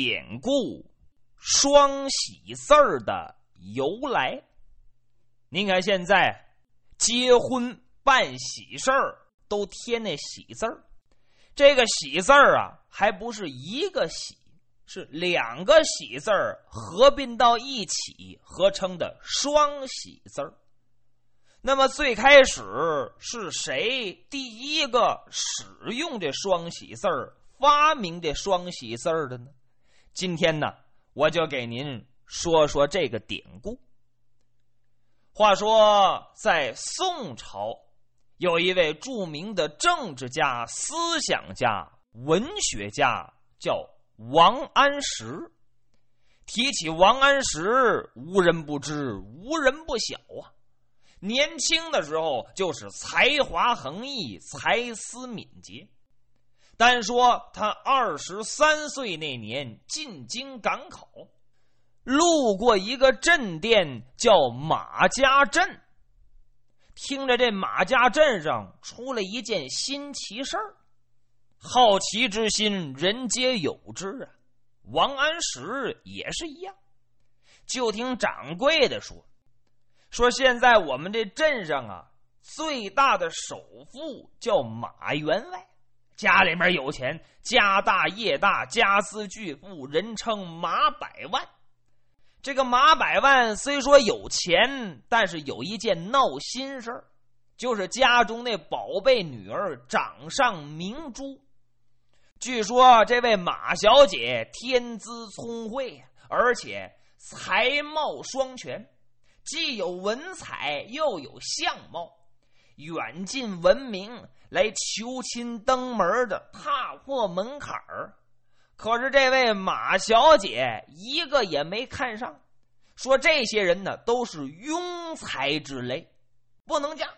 典故“双喜字儿”的由来。您看，现在结婚办喜事儿都贴那喜字儿，这个喜字儿啊，还不是一个喜，是两个喜字儿合并到一起合成的双喜字儿。那么最开始是谁第一个使用这双喜字儿、发明这双喜字儿的呢？今天呢，我就给您说说这个典故。话说，在宋朝，有一位著名的政治家、思想家、文学家，叫王安石。提起王安石，无人不知，无人不晓啊。年轻的时候就是才华横溢、才思敏捷。单说他二十三岁那年进京赶考，路过一个镇店，叫马家镇。听着这马家镇上出了一件新奇事儿，好奇之心人皆有之啊。王安石也是一样，就听掌柜的说。说现在我们这镇上啊，最大的首富叫马员外，家里面有钱，家大业大，家资巨富，人称马百万。这个马百万虽说有钱，但是有一件闹心事儿，就是家中那宝贝女儿掌上明珠。据说这位马小姐天资聪慧，而且才貌双全。既有文采，又有相貌，远近闻名，来求亲登门的踏破门槛儿。可是这位马小姐一个也没看上，说这些人呢都是庸才之类，不能嫁。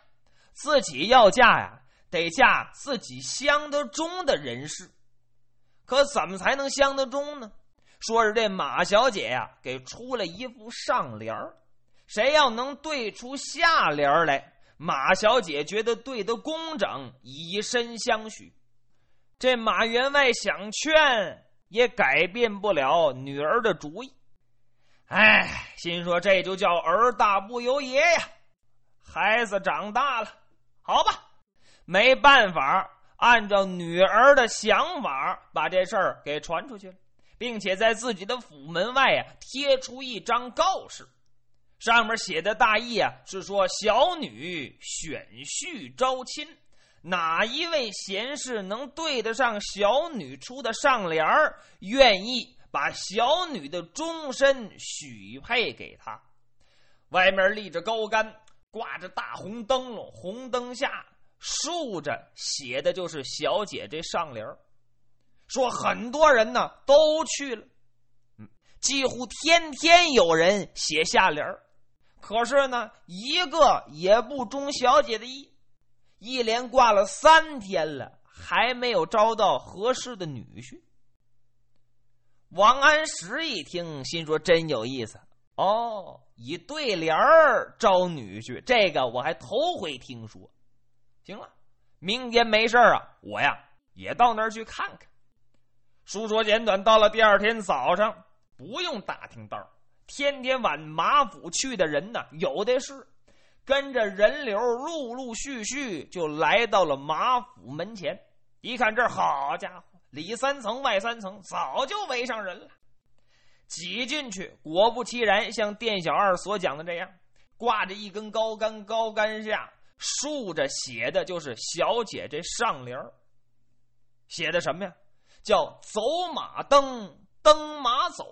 自己要嫁呀，得嫁自己相得中的人士。可怎么才能相得中呢？说是这马小姐呀，给出了一副上联。谁要能对出下联来，马小姐觉得对得工整，以身相许。这马员外想劝，也改变不了女儿的主意。哎，心说这就叫儿大不由爷呀。孩子长大了，好吧，没办法，按照女儿的想法，把这事儿给传出去了，并且在自己的府门外呀贴出一张告示。上面写的大意啊，是说小女选婿招亲，哪一位贤士能对得上小女出的上联儿，愿意把小女的终身许配给他。外面立着高杆，挂着大红灯笼，红灯下竖着写的就是小姐这上联儿。说很多人呢都去了，嗯几乎天天有人写下联儿。可是呢，一个也不中小姐的意，一连挂了三天了，还没有招到合适的女婿。王安石一听，心说真有意思哦，以对联儿招女婿，这个我还头回听说。行了，明天没事啊，我呀也到那儿去看看。书说简短，到了第二天早上，不用打听道天天往马府去的人呢，有的是，跟着人流陆陆续续就来到了马府门前。一看这好家伙，里三层外三层，早就围上人了。挤进去，果不其然，像店小二所讲的这样，挂着一根高杆，高杆下竖着写的就是小姐这上联写的什么呀？叫走马灯，灯马走。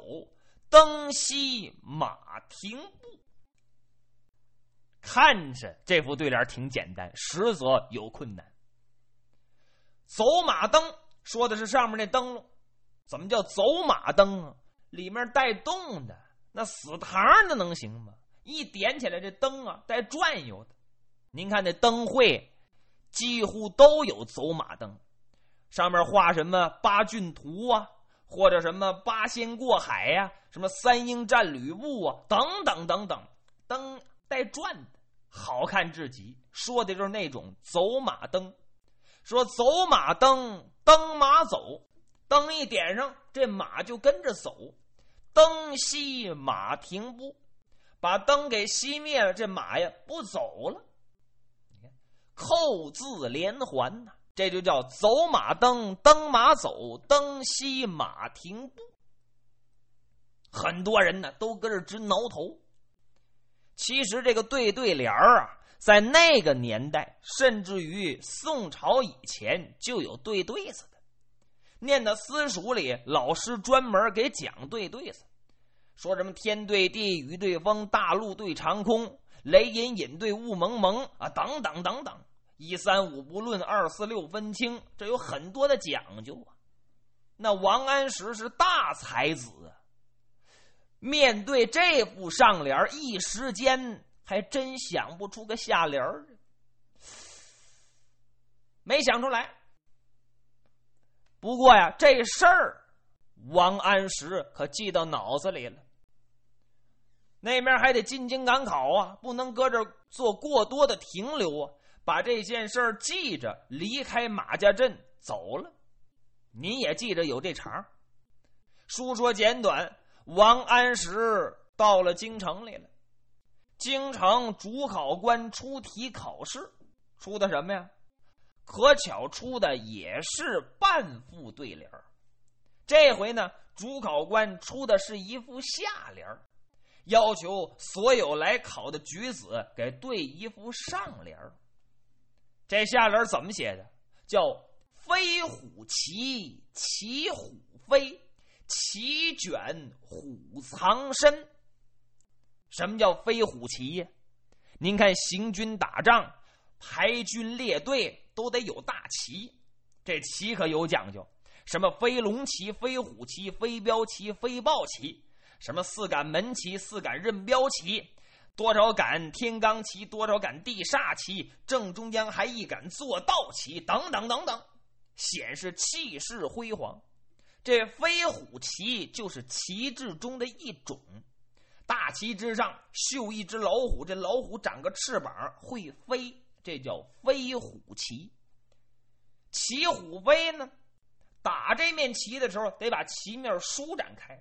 灯西马停步，看着这副对联挺简单，实则有困难。走马灯说的是上面那灯笼，怎么叫走马灯啊？里面带动的，那死堂那能行吗？一点起来，这灯啊带转悠的。您看那灯会，几乎都有走马灯，上面画什么八骏图啊？或者什么八仙过海呀，什么三英战吕布啊，等等等等，灯带转的，好看至极。说的就是那种走马灯，说走马灯，灯马走，灯一点上，这马就跟着走。灯熄马停步，把灯给熄灭了，这马呀不走了。扣字连环呐，这就叫走马灯，灯马走，灯熄马停步。很多人呢都搁这直挠头。其实这个对对联儿啊，在那个年代，甚至于宋朝以前就有对对子的。念到私塾里，老师专门给讲对对子，说什么天对地，雨对风，大陆对长空，雷隐隐对雾蒙蒙啊，等等等等，一三五不论，二四六分清，这有很多的讲究啊。那王安石是大才子。面对这副上联，一时间还真想不出个下联没想出来。不过呀，这事儿王安石可记到脑子里了。那边还得进京赶考啊，不能搁这做过多的停留啊，把这件事儿记着，离开马家镇走了。您也记着有这茬书说简短。王安石到了京城里了，京城主考官出题考试，出的什么呀？可巧出的也是半副对联儿这回呢，主考官出的是一副下联儿要求所有来考的举子给对一副上联儿这下联怎么写的？叫“飞虎骑，骑虎飞”。旗卷虎藏身，什么叫飞虎旗呀？您看行军打仗，排军列队都得有大旗，这旗可有讲究。什么飞龙旗、飞虎旗、飞镖旗、飞豹旗，什么四杆门旗、四杆任标旗，多少杆天罡旗，多少杆地煞旗，正中央还一杆坐道旗，等等等等，显示气势辉煌。这飞虎旗就是旗帜中的一种，大旗之上绣一只老虎，这老虎长个翅膀会飞，这叫飞虎旗。骑虎飞呢，打这面旗的时候得把旗面舒展开，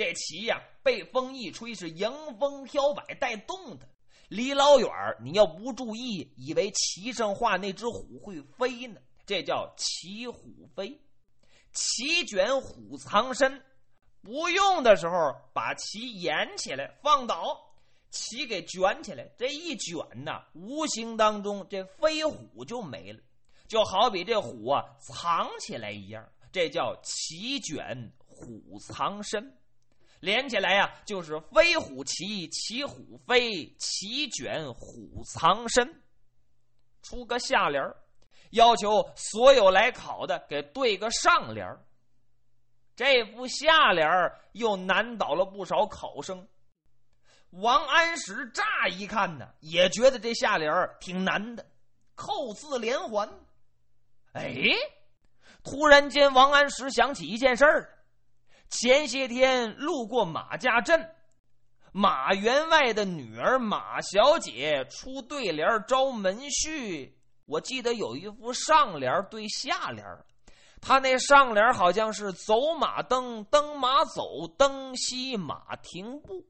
这旗呀被风一吹是迎风飘摆带动的，离老远你要不注意，以为旗上画那只虎会飞呢，这叫骑虎飞。旗卷虎藏身，不用的时候把旗掩起来放倒，旗给卷起来。这一卷呐，无形当中这飞虎就没了，就好比这虎啊藏起来一样。这叫旗卷虎藏身，连起来呀就是飞虎旗，骑虎飞，旗卷虎藏身。出个下联儿。要求所有来考的给对个上联这副下联又难倒了不少考生。王安石乍一看呢，也觉得这下联挺难的，扣字连环。哎，突然间，王安石想起一件事儿：前些天路过马家镇，马员外的女儿马小姐出对联招门婿。我记得有一副上联对下联他那上联好像是“走马灯，灯马走，灯熄马停步”。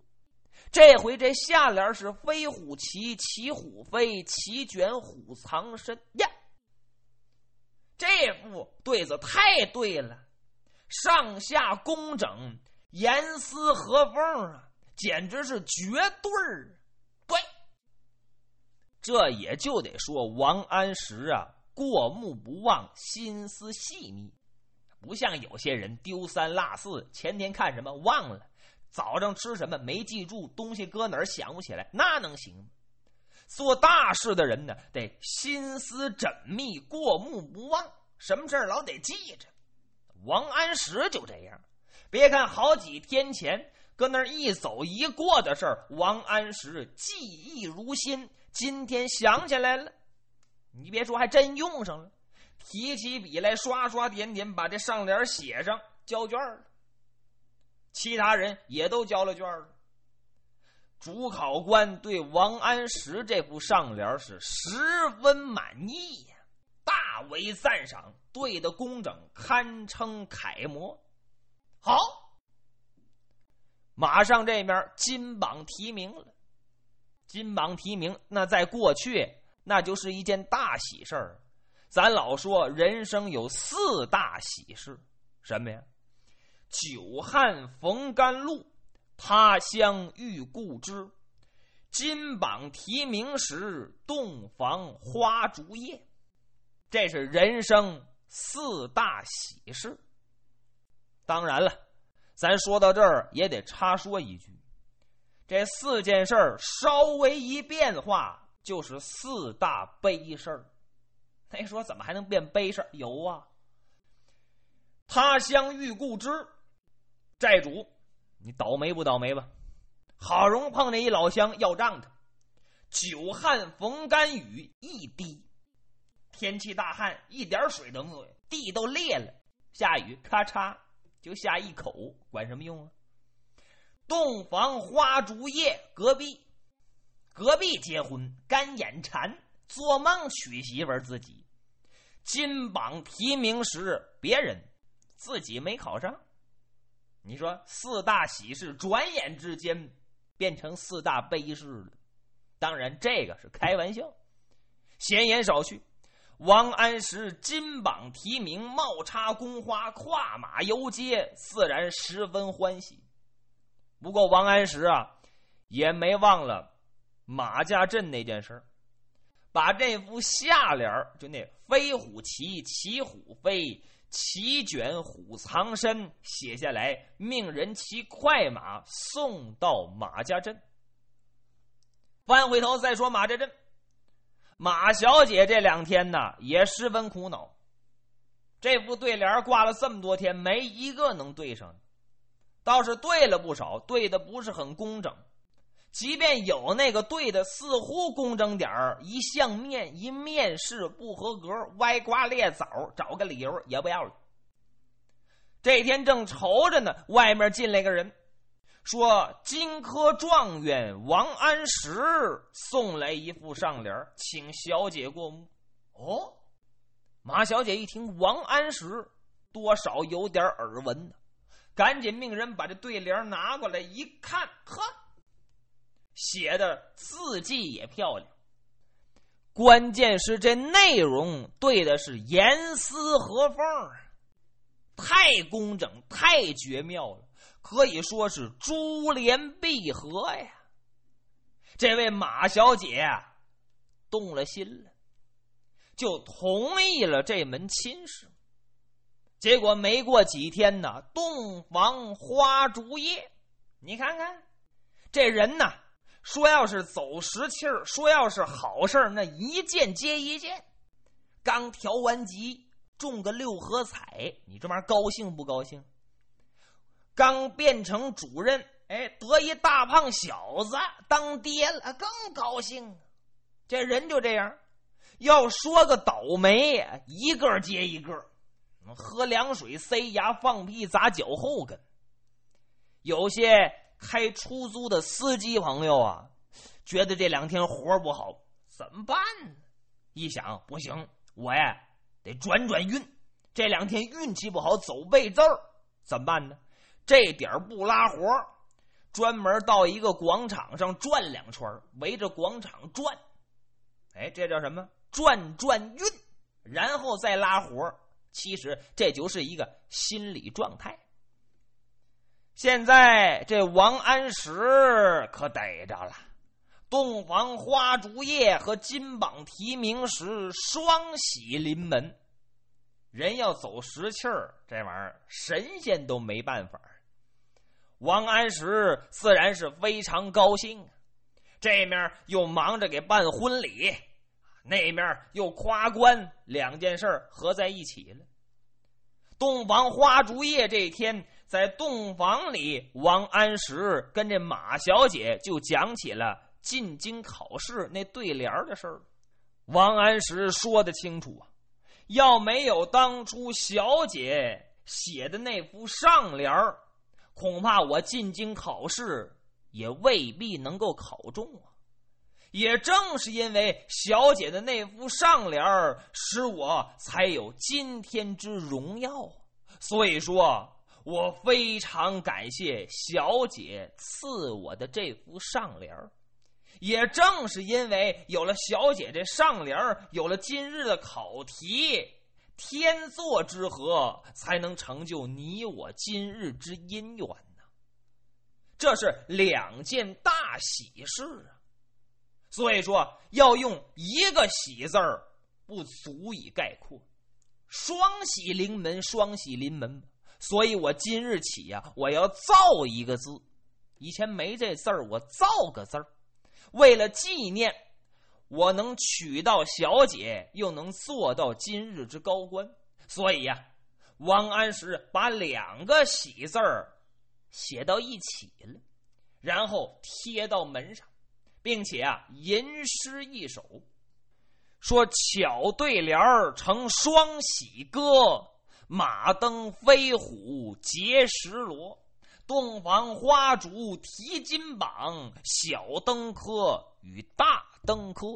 这回这下联是“飞虎骑，骑虎飞，骑卷虎藏身”呀。这副对子太对了，上下工整，严丝合缝啊，简直是绝对儿。这也就得说王安石啊，过目不忘，心思细密，不像有些人丢三落四，前天看什么忘了，早上吃什么没记住，东西搁哪儿想不起来，那能行吗？做大事的人呢，得心思缜密，过目不忘，什么事儿老得记着。王安石就这样，别看好几天前搁那儿一走一过的事儿，王安石记忆如新。今天想起来了，你别说，还真用上了。提起笔来，刷刷点点，把这上联写上，交卷了。其他人也都交了卷了。主考官对王安石这副上联是十分满意呀，为赞赏，对的工整，堪称楷模。好，马上这面金榜题名了。金榜题名，那在过去那就是一件大喜事儿。咱老说人生有四大喜事，什么呀？久旱逢甘露，他乡遇故知，金榜题名时，洞房花烛夜。这是人生四大喜事。当然了，咱说到这儿也得插说一句。这四件事儿稍微一变化，就是四大悲事儿。那 说怎么还能变悲事儿？有啊，他乡遇故知，债主，你倒霉不倒霉吧？好容易碰见一老乡要账的，久旱逢甘雨，一滴，天气大旱，一点水都没有，地都裂了，下雨咔嚓就下一口，管什么用啊？洞房花烛夜，隔壁，隔壁结婚，干眼馋，做梦娶媳妇儿自己。金榜题名时，别人自己没考上。你说四大喜事，转眼之间变成四大悲事了。当然，这个是开玩笑。闲言少叙，王安石金榜题名，帽插宫花，跨马游街，自然十分欢喜。不过王安石啊，也没忘了马家镇那件事把这幅下联就那“飞虎骑，骑虎飞，骑卷虎藏身”写下来，命人骑快马送到马家镇。翻回头再说马家镇，马小姐这两天呢也十分苦恼，这副对联挂了这么多天，没一个能对上。倒是对了不少，对的不是很工整。即便有那个对的，似乎工整点儿，一相面一面试不合格，歪瓜裂枣，找个理由也不要了。这天正愁着呢，外面进来个人，说：“金科状元王安石送来一副上联，请小姐过目。”哦，马小姐一听王安石，多少有点耳闻。赶紧命人把这对联拿过来一看，呵，写的字迹也漂亮。关键是这内容对的是严丝合缝，太工整，太绝妙了，可以说是珠联璧合呀。这位马小姐动了心了，就同意了这门亲事。结果没过几天呢，洞房花烛夜，你看看这人呢，说要是走实气儿，说要是好事儿那一件接一件。刚调完级，中个六合彩，你这玩意儿高兴不高兴？刚变成主任，哎，得一大胖小子当爹了，更高兴。这人就这样，要说个倒霉，一个接一个。喝凉水、塞牙、放屁、砸脚后跟。有些开出租的司机朋友啊，觉得这两天活不好，怎么办呢？一想不行，我呀得转转运。这两天运气不好，走背字儿，怎么办呢？这点不拉活，专门到一个广场上转两圈，围着广场转。哎，这叫什么？转转运，然后再拉活。其实这就是一个心理状态。现在这王安石可逮着了，洞房花烛夜和金榜题名时双喜临门，人要走实气儿，这玩意儿神仙都没办法。王安石自然是非常高兴啊，这面又忙着给办婚礼。那面又夸官，两件事合在一起了。洞房花烛夜这一天，在洞房里，王安石跟这马小姐就讲起了进京考试那对联的事儿。王安石说的清楚啊，要没有当初小姐写的那幅上联恐怕我进京考试也未必能够考中啊。也正是因为小姐的那副上联儿，使我才有今天之荣耀。所以说，我非常感谢小姐赐我的这副上联儿。也正是因为有了小姐这上联儿，有了今日的考题，天作之合，才能成就你我今日之姻缘呢。这是两件大喜事啊！所以说，要用一个“喜”字儿，不足以概括。双喜临门，双喜临门。所以我今日起呀，我要造一个字。以前没这字儿，我造个字儿。为了纪念，我能娶到小姐，又能做到今日之高官，所以呀，王安石把两个“喜”字儿写到一起了，然后贴到门上。并且啊，吟诗一首，说：“巧对联儿成双喜歌，马登飞虎结石螺，洞房花烛提金榜，小登科与大登科。”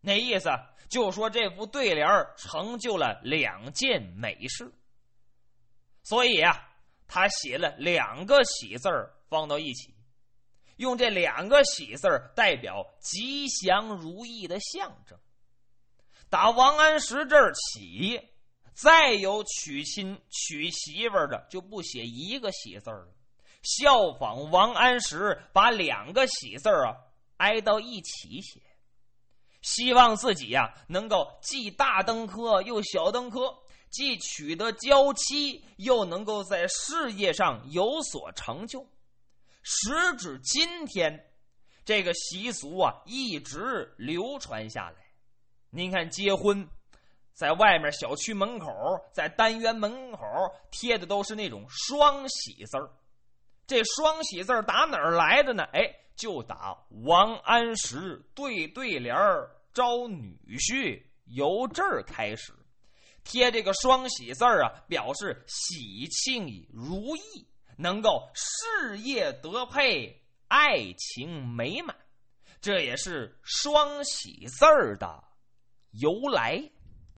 那意思就说这副对联成就了两件美事，所以啊，他写了两个“喜”字儿放到一起。用这两个喜字代表吉祥如意的象征。打王安石这儿起，再有娶亲娶媳妇的就不写一个喜字了，效仿王安石把两个喜字啊挨到一起写，希望自己呀能够既大登科又小登科，既取得娇妻，又能够在事业上有所成就。时至今天，这个习俗啊一直流传下来。您看，结婚在外面小区门口，在单元门口贴的都是那种双喜字儿。这双喜字儿打哪儿来的呢？哎，就打王安石对对联招女婿，由这儿开始贴这个双喜字儿啊，表示喜庆如意。能够事业得配，爱情美满，这也是双喜字儿的由来。